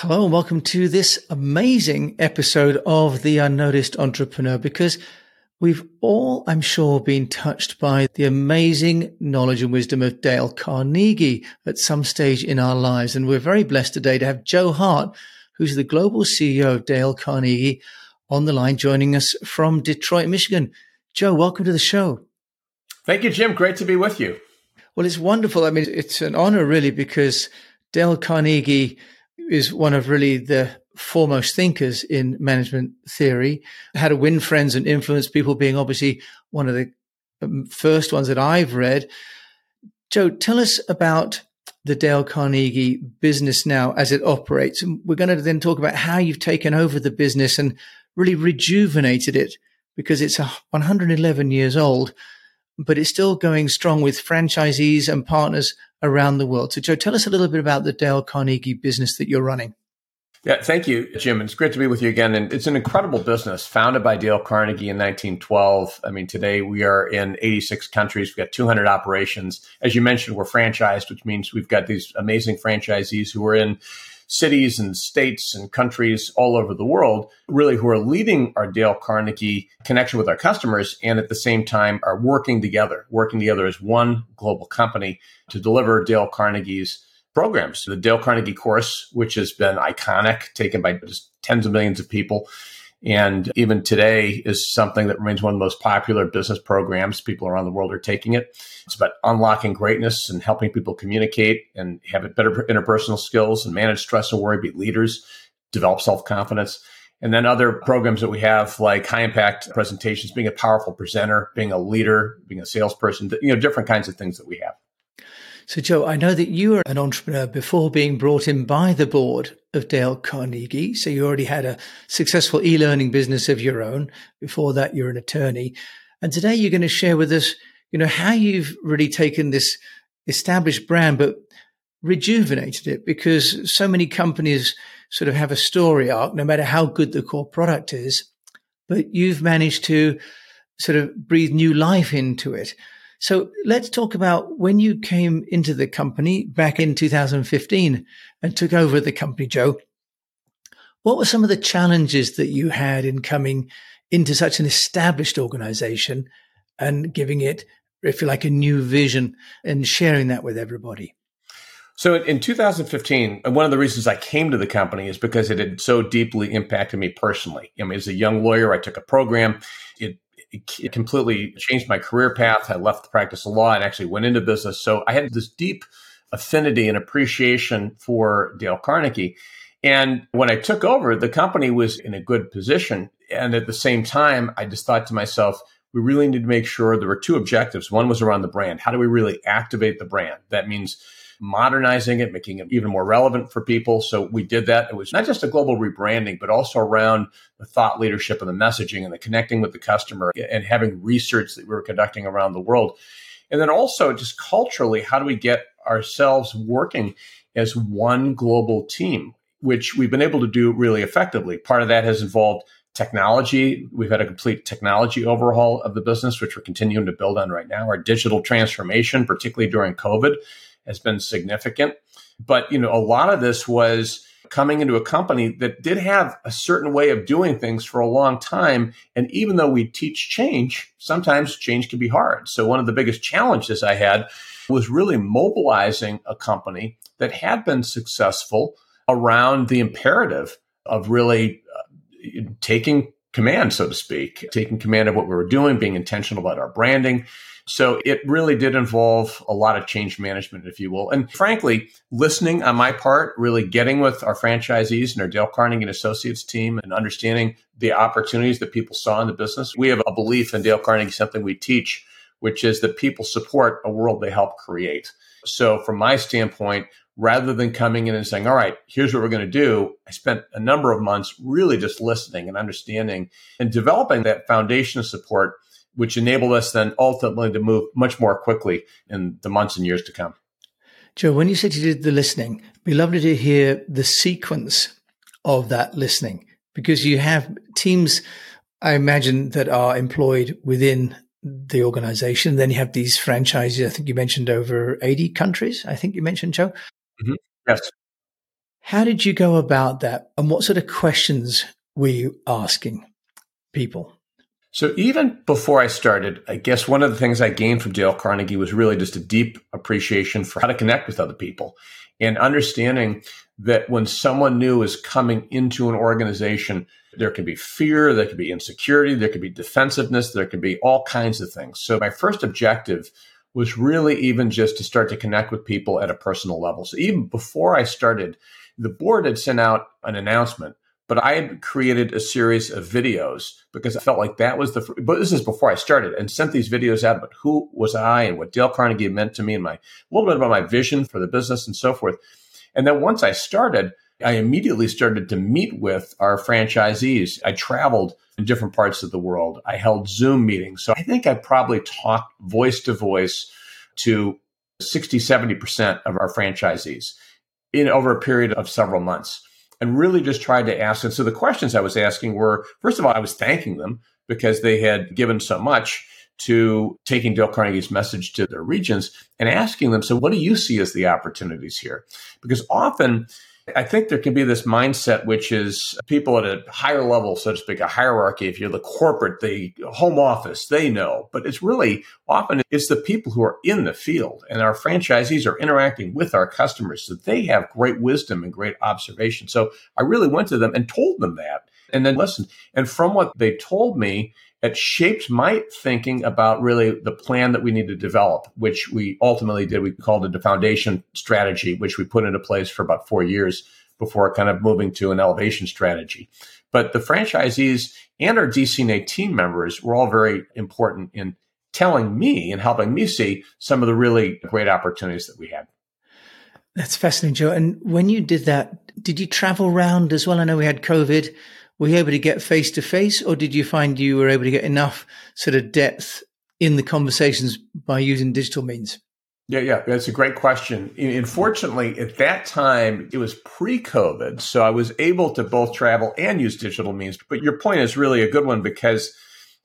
Hello and welcome to this amazing episode of The Unnoticed Entrepreneur because we've all, I'm sure, been touched by the amazing knowledge and wisdom of Dale Carnegie at some stage in our lives. And we're very blessed today to have Joe Hart, who's the global CEO of Dale Carnegie on the line joining us from Detroit, Michigan. Joe, welcome to the show. Thank you, Jim. Great to be with you. Well, it's wonderful. I mean, it's an honor really because Dale Carnegie is one of really the foremost thinkers in management theory. How to win friends and influence people being obviously one of the um, first ones that I've read. Joe, tell us about the Dale Carnegie business now as it operates. And we're going to then talk about how you've taken over the business and really rejuvenated it because it's 111 years old, but it's still going strong with franchisees and partners around the world. So, Joe, tell us a little bit about the Dale Carnegie business that you're running. Yeah, thank you, Jim. It's great to be with you again. And it's an incredible business founded by Dale Carnegie in 1912. I mean, today we are in 86 countries. We've got 200 operations. As you mentioned, we're franchised, which means we've got these amazing franchisees who are in cities and states and countries all over the world, really who are leading our Dale Carnegie connection with our customers and at the same time are working together, working together as one global company to deliver Dale Carnegie's programs. The Dale Carnegie course, which has been iconic, taken by just tens of millions of people and even today is something that remains one of the most popular business programs. People around the world are taking it. It's about unlocking greatness and helping people communicate and have better interpersonal skills and manage stress and worry, be leaders, develop self confidence. And then other programs that we have, like high impact presentations, being a powerful presenter, being a leader, being a salesperson, you know, different kinds of things that we have. So, Joe, I know that you were an entrepreneur before being brought in by the board of Dale Carnegie. So, you already had a successful e learning business of your own. Before that, you're an attorney. And today, you're going to share with us, you know, how you've really taken this established brand, but rejuvenated it because so many companies sort of have a story arc, no matter how good the core product is. But you've managed to sort of breathe new life into it. So let's talk about when you came into the company back in 2015 and took over the company, Joe. What were some of the challenges that you had in coming into such an established organization and giving it, if you like, a new vision and sharing that with everybody? So in 2015, one of the reasons I came to the company is because it had so deeply impacted me personally. I mean, as a young lawyer, I took a program. It it completely changed my career path. I left the practice of law and actually went into business. So I had this deep affinity and appreciation for Dale Carnegie. And when I took over, the company was in a good position. And at the same time, I just thought to myself, we really need to make sure there were two objectives. One was around the brand. How do we really activate the brand? That means modernizing it, making it even more relevant for people. So we did that. It was not just a global rebranding, but also around the thought leadership and the messaging and the connecting with the customer and having research that we were conducting around the world. And then also just culturally, how do we get ourselves working as one global team, which we've been able to do really effectively. Part of that has involved technology. We've had a complete technology overhaul of the business, which we're continuing to build on right now. Our digital transformation, particularly during COVID, has been significant. But, you know, a lot of this was coming into a company that did have a certain way of doing things for a long time. And even though we teach change, sometimes change can be hard. So one of the biggest challenges I had was really mobilizing a company that had been successful around the imperative of really uh, taking command, so to speak, taking command of what we were doing, being intentional about our branding, so it really did involve a lot of change management, if you will. And frankly, listening on my part, really getting with our franchisees and our Dale Carnegie and Associates team and understanding the opportunities that people saw in the business. We have a belief in Dale Carnegie, something we teach, which is that people support a world they help create. So from my standpoint, rather than coming in and saying, all right, here's what we're going to do, I spent a number of months really just listening and understanding and developing that foundation of support which enabled us then ultimately to move much more quickly in the months and years to come. Joe, when you said you did the listening, it'd be lovely to hear the sequence of that listening because you have teams, I imagine, that are employed within the organization. Then you have these franchises. I think you mentioned over 80 countries. I think you mentioned, Joe. Mm-hmm. Yes. How did you go about that? And what sort of questions were you asking people? So even before I started, I guess one of the things I gained from Dale Carnegie was really just a deep appreciation for how to connect with other people and understanding that when someone new is coming into an organization, there can be fear, there can be insecurity, there can be defensiveness, there can be all kinds of things. So my first objective was really even just to start to connect with people at a personal level. So even before I started, the board had sent out an announcement but I had created a series of videos because I felt like that was the, but this is before I started and sent these videos out about who was I and what Dale Carnegie meant to me and my, a little bit about my vision for the business and so forth. And then once I started, I immediately started to meet with our franchisees. I traveled in different parts of the world. I held Zoom meetings. So I think I probably talked voice to voice to 60, 70% of our franchisees in over a period of several months and really just tried to ask. And so the questions I was asking were first of all, I was thanking them because they had given so much to taking Dale Carnegie's message to their regions and asking them, so what do you see as the opportunities here? Because often I think there can be this mindset, which is people at a higher level, so to speak, a hierarchy. If you're the corporate, the home office, they know, but it's really often it's the people who are in the field and our franchisees are interacting with our customers. So they have great wisdom and great observation. So I really went to them and told them that and then listened. And from what they told me, it shaped my thinking about really the plan that we need to develop, which we ultimately did. We called it the foundation strategy, which we put into place for about four years before kind of moving to an elevation strategy. But the franchisees and our DCNA team members were all very important in telling me and helping me see some of the really great opportunities that we had. That's fascinating, Joe. And when you did that, did you travel around as well? I know we had COVID were you able to get face to face or did you find you were able to get enough sort of depth in the conversations by using digital means? Yeah, yeah, that's a great question. Unfortunately, at that time, it was pre COVID. So I was able to both travel and use digital means. But your point is really a good one because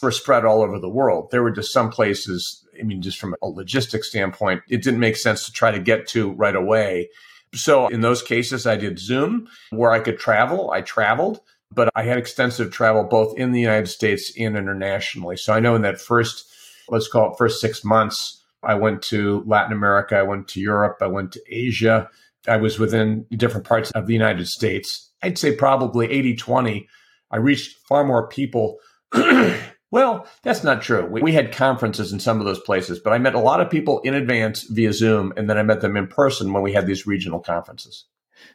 we're spread all over the world. There were just some places, I mean, just from a logistics standpoint, it didn't make sense to try to get to right away. So in those cases, I did Zoom where I could travel. I traveled but I had extensive travel both in the United States and internationally. So I know in that first, let's call it first six months, I went to Latin America, I went to Europe, I went to Asia. I was within different parts of the United States. I'd say probably 80 20. I reached far more people. well, that's not true. We, we, had conferences in some of those places, but I met a lot of people in advance via Zoom, and then I met them in person when we had these regional conferences.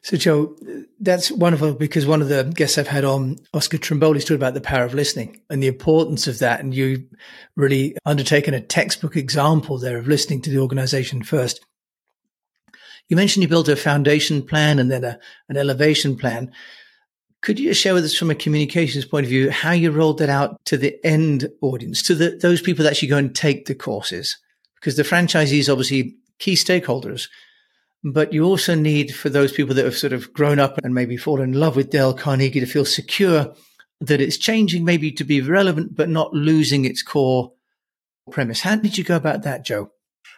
So, Joe, that's wonderful because one of the guests I've had on, Oscar Trimboli's talked about the power of listening and the importance of that. And you really undertaken a textbook example there of listening to the organization first. You mentioned you built a foundation plan and then a, an elevation plan. Could you share with us from a communications point of view how you rolled that out to the end audience, to the, those people that actually go and take the courses? Because the franchisees obviously key stakeholders but you also need for those people that have sort of grown up and maybe fallen in love with Dale Carnegie to feel secure that it's changing maybe to be relevant, but not losing its core premise. How did you go about that, Joe?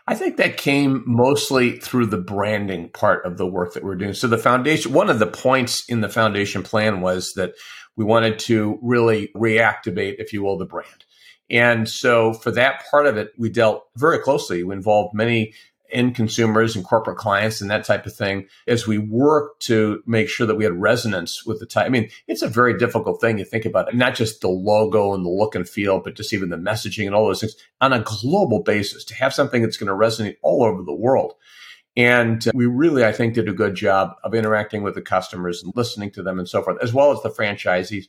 I think that came mostly through the branding part of the work that we're doing. So the foundation, one of the points in the foundation plan was that we wanted to really reactivate, if you will, the brand. And so for that part of it, we dealt very closely. We involved many end consumers and corporate clients and that type of thing as we work to make sure that we had resonance with the type. I mean, it's a very difficult thing. You think about not just the logo and the look and feel, but just even the messaging and all those things on a global basis to have something that's going to resonate all over the world. And uh, we really, I think, did a good job of interacting with the customers and listening to them and so forth, as well as the franchisees.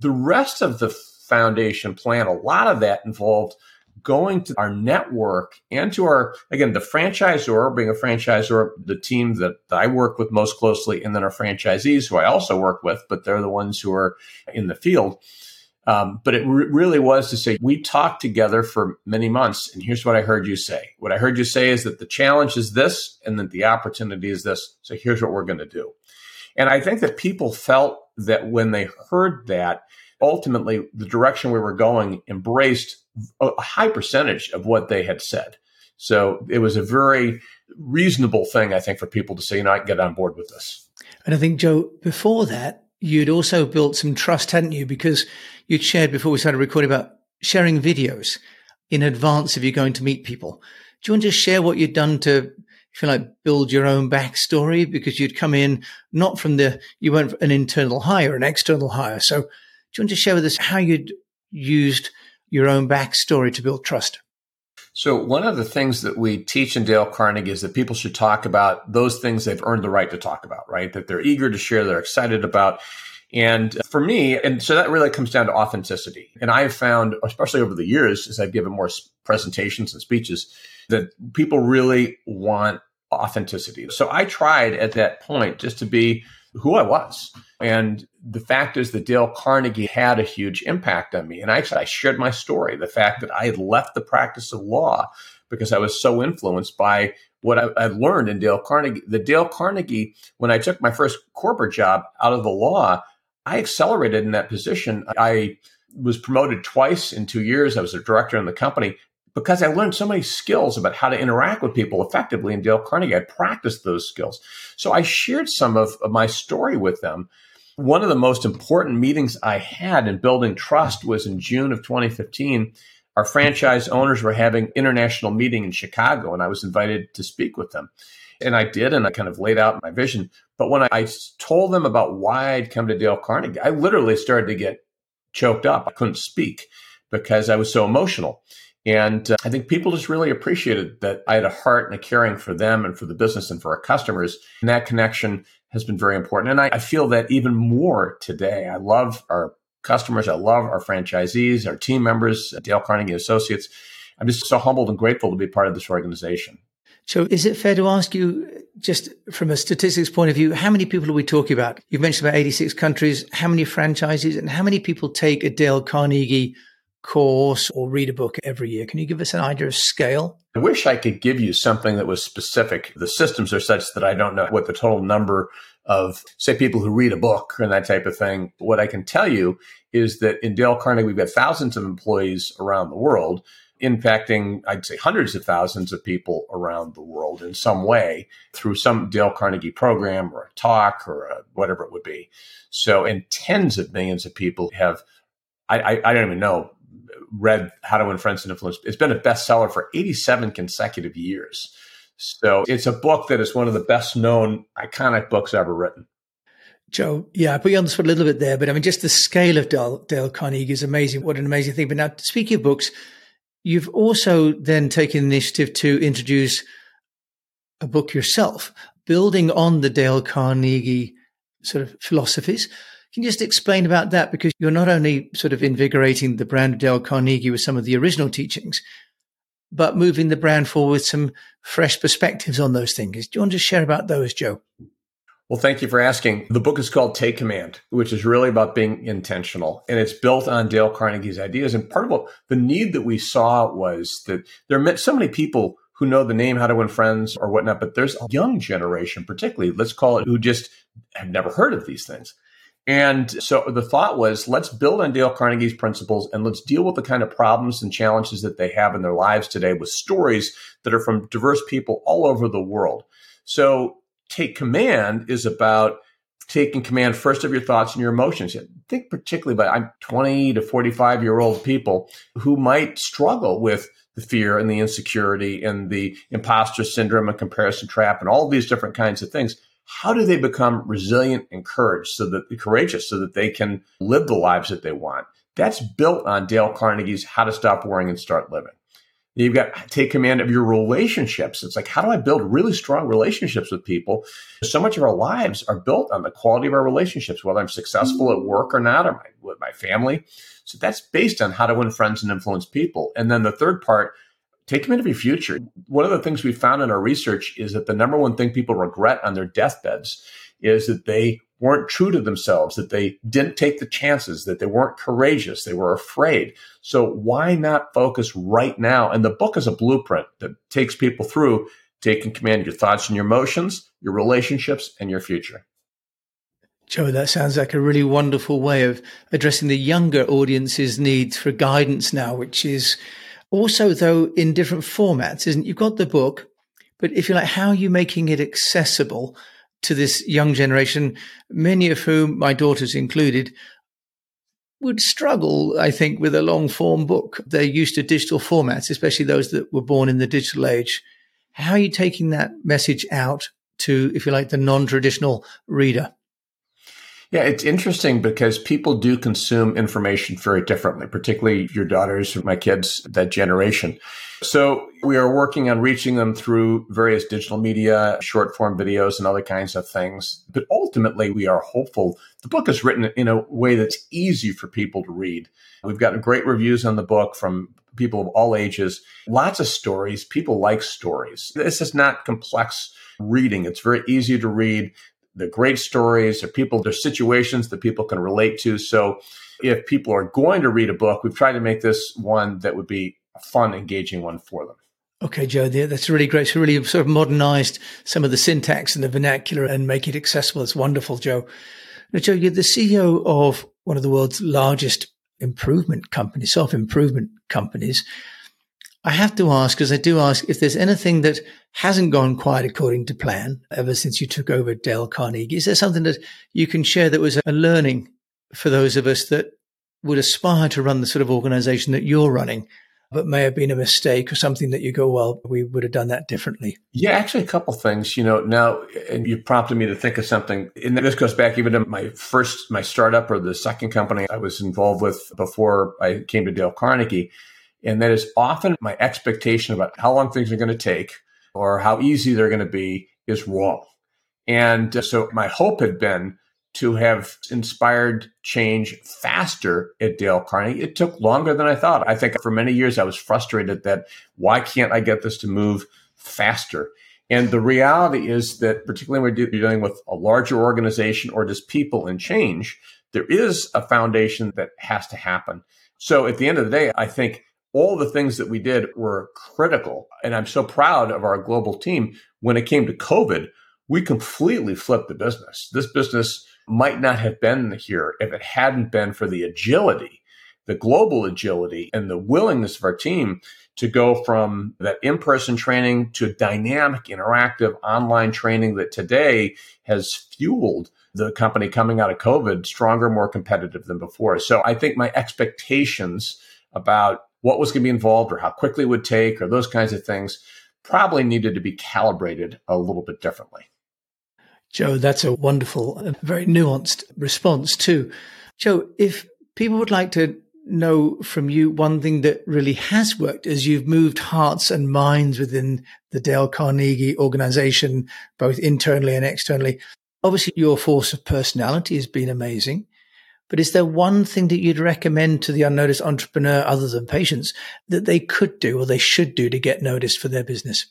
The rest of the foundation plan, a lot of that involved going to our network and to our, again, the franchisor, being a franchisor, the team that I work with most closely, and then our franchisees who I also work with, but they're the ones who are in the field. Um, but it re- really was to say, we talked together for many months, and here's what I heard you say. What I heard you say is that the challenge is this, and that the opportunity is this. So here's what we're going to do. And I think that people felt that when they heard that, ultimately the direction we were going embraced a high percentage of what they had said. So it was a very reasonable thing, I think, for people to say, you know, I can get on board with this. And I think, Joe, before that, you'd also built some trust, hadn't you? Because you'd shared before we started recording about sharing videos in advance of you going to meet people. Do you want to share what you'd done to, if you like, build your own backstory? Because you'd come in not from the, you weren't an internal hire, an external hire. So you want to share with us how you'd used your own backstory to build trust? So, one of the things that we teach in Dale Carnegie is that people should talk about those things they've earned the right to talk about, right? That they're eager to share, they're excited about. And for me, and so that really comes down to authenticity. And I've found, especially over the years, as I've given more presentations and speeches, that people really want authenticity. So I tried at that point just to be who I was. And the fact is that Dale Carnegie had a huge impact on me. And I, said I shared my story, the fact that I had left the practice of law because I was so influenced by what I, I learned in Dale Carnegie. The Dale Carnegie, when I took my first corporate job out of the law, I accelerated in that position. I was promoted twice in two years. I was a director in the company because I learned so many skills about how to interact with people effectively in Dale Carnegie. I practiced those skills. So I shared some of, of, my story with them. One of the most important meetings I had in building trust was in June of 2015. Our franchise owners were having international meeting in Chicago, and I was invited to speak with them. And I did, and I kind of laid out my vision. But when I told them about why I'd come to Dale Carnegie, I literally started to get choked up. I couldn't speak because I was so emotional. And uh, I think people just really appreciated that I had a heart and a caring for them and for the business and for our customers. And that connection has been very important. And I, I feel that even more today. I love our customers. I love our franchisees, our team members, Dale Carnegie Associates. I'm just so humbled and grateful to be part of this organization. So is it fair to ask you, just from a statistics point of view, how many people are we talking about? You've mentioned about 86 countries. How many franchises and how many people take a Dale Carnegie course or read a book every year. Can you give us an idea of scale? I wish I could give you something that was specific. The systems are such that I don't know what the total number of, say, people who read a book and that type of thing. What I can tell you is that in Dale Carnegie, we've got thousands of employees around the world, impacting, I'd say, hundreds of thousands of people around the world in some way through some Dale Carnegie program or a talk or a, whatever it would be. So, and tens of millions of people have I, I, I, don't even know read How to Win Friends and Influence. It's been a bestseller for 87 consecutive years. So it's a book that is one of the best known iconic books ever written. Joe, yeah, I put you on the spot a little bit there, but I mean, just the scale of Dale, Dale Carnegie is amazing. What an amazing thing. But now, speaking of books, you've also then taken the initiative to introduce a book yourself, building on the Dale Carnegie sort of philosophies. Can you just explain about that? Because you're not only sort of invigorating the brand of Dale Carnegie with some of the original teachings, but moving the brand forward with some fresh perspectives on those things. Do you want to share about those, Joe? Well, thank you for asking. The book is called Take Command, which is really about being intentional. And it's built on Dale Carnegie's ideas. And part of what the need that we saw was that there are so many people who know the name How to Win Friends or whatnot, but there's a young generation, particularly, let's call it, who just have never heard of these things. And so the thought was let's build on Dale Carnegie's principles and let's deal with the kind of problems and challenges that they have in their lives today with stories that are from diverse people all over the world. So take command is about taking command first of your thoughts and your emotions. Think particularly about I'm 20 to 45 year old people who might struggle with the fear and the insecurity and the imposter syndrome and comparison trap and all these different kinds of things how do they become resilient and courage so that courageous so that they can live the lives that they want? That's built on Dale Carnegie's How to Stop Worrying and Start Living. You've got take command of your relationships. It's like, how do I build really strong relationships with people? So much of our lives are built on the quality of our relationships, whether I'm successful at work or not, or my, with my family. So that's based on how to win friends and influence people. And then the third part take them into your future. One of the things we found in our research is that the number one thing people regret on their deathbeds is that they weren't true to themselves, that they didn't take the chances, that they weren't courageous, they were afraid. So why not focus right now? And the book is a blueprint that takes people through taking command of your thoughts and your emotions, your relationships, and your future. Joe, that sounds like a really wonderful way of addressing the younger audience's needs for guidance now, which is also, though, in different formats, isn't you've got the book, but if you like, how are you making it accessible to this young generation, many of whom, my daughters included, would struggle, I think, with a long form book. They're used to digital formats, especially those that were born in the digital age. How are you taking that message out to, if you like, the non traditional reader? Yeah, it's interesting because people do consume information very differently, particularly your daughters, or my kids, that generation. So we are working on reaching them through various digital media, short form videos, and other kinds of things. But ultimately, we are hopeful. The book is written in a way that's easy for people to read. We've gotten great reviews on the book from people of all ages, lots of stories. People like stories. This is not complex reading. It's very easy to read the great stories, the people, there's situations that people can relate to. So if people are going to read a book, we've tried to make this one that would be a fun, engaging one for them. Okay, Joe, that's really great. So really sort of modernized some of the syntax and the vernacular and make it accessible. It's wonderful, Joe. Now, Joe, you're the CEO of one of the world's largest improvement companies, self-improvement companies. I have to ask, because I do ask, if there's anything that hasn't gone quite according to plan ever since you took over Dale Carnegie, is there something that you can share that was a learning for those of us that would aspire to run the sort of organization that you're running, but may have been a mistake or something that you go, well, we would have done that differently? Yeah, actually, a couple things. You know, now, and you prompted me to think of something. And this goes back even to my first, my startup or the second company I was involved with before I came to Dale Carnegie and that is often my expectation about how long things are going to take or how easy they're going to be is wrong. And uh, so my hope had been to have inspired change faster at Dale Carnegie. It took longer than I thought. I think for many years I was frustrated that why can't I get this to move faster? And the reality is that, particularly when you're dealing with a larger organization or just people and change, there is a foundation that has to happen. So at the end of the day, I think all the things that we did were critical. And I'm so proud of our global team. When it came to COVID, we completely flipped the business. This business might not have been here if it hadn't been for the agility, the global agility, and the willingness of our team to go from that in person training to dynamic, interactive online training that today has fueled the company coming out of COVID stronger, more competitive than before. So I think my expectations about what was going to be involved or how quickly it would take or those kinds of things probably needed to be calibrated a little bit differently. Joe, that's a wonderful and very nuanced response too. Joe, if people would like to know from you one thing that really has worked as you've moved hearts and minds within the Dale Carnegie organization, both internally and externally. Obviously, your force of personality has been amazing. But is there one thing that you'd recommend to the unnoticed entrepreneur other than patience that they could do or they should do to get noticed for their business?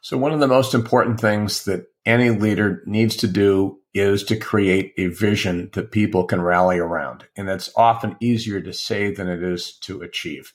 So one of the most important things that any leader needs to do is to create a vision that people can rally around. And that's often easier to say than it is to achieve.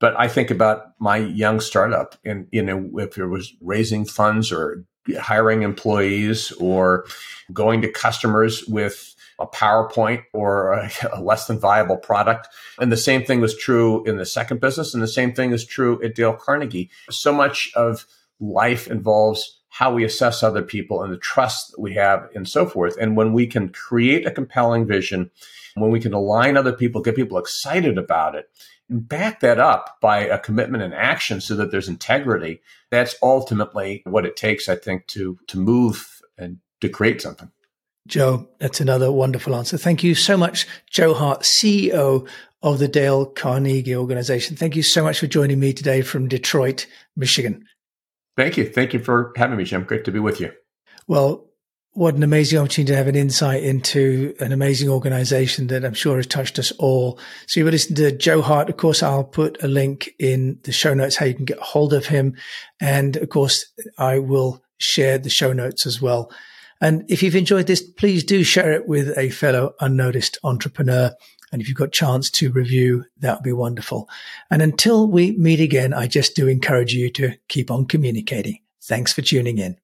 But I think about my young startup and, you know, if it was raising funds or hiring employees or going to customers with a PowerPoint or a, a, less than viable product. And the same thing was true in the second business. And the same thing is true at Dale Carnegie. So much of life involves how we assess other people and the trust that we have and so forth. And when we can create a compelling vision, when we can align other people, get people excited about it, and back that up by a commitment and action so that there's integrity, that's ultimately what it takes, I think, to to move and to create something. Joe, that's another wonderful answer. Thank you so much, Joe Hart, CEO of the Dale Carnegie Organization. Thank you so much for joining me today from Detroit, Michigan. Thank you. Thank you for having me, Jim. Great to be with you. Well, what an amazing opportunity to have an insight into an amazing organization that I'm sure has touched us all. So you were listening to Joe Hart. Of course, I'll put a link in the show notes how you can get hold of him. And of course, I will share the show notes as well. And if you've enjoyed this, please do share it with a fellow unnoticed entrepreneur. And if you've got chance to review, that would be wonderful. And until we meet again, I just do encourage you to keep on communicating. Thanks for tuning in.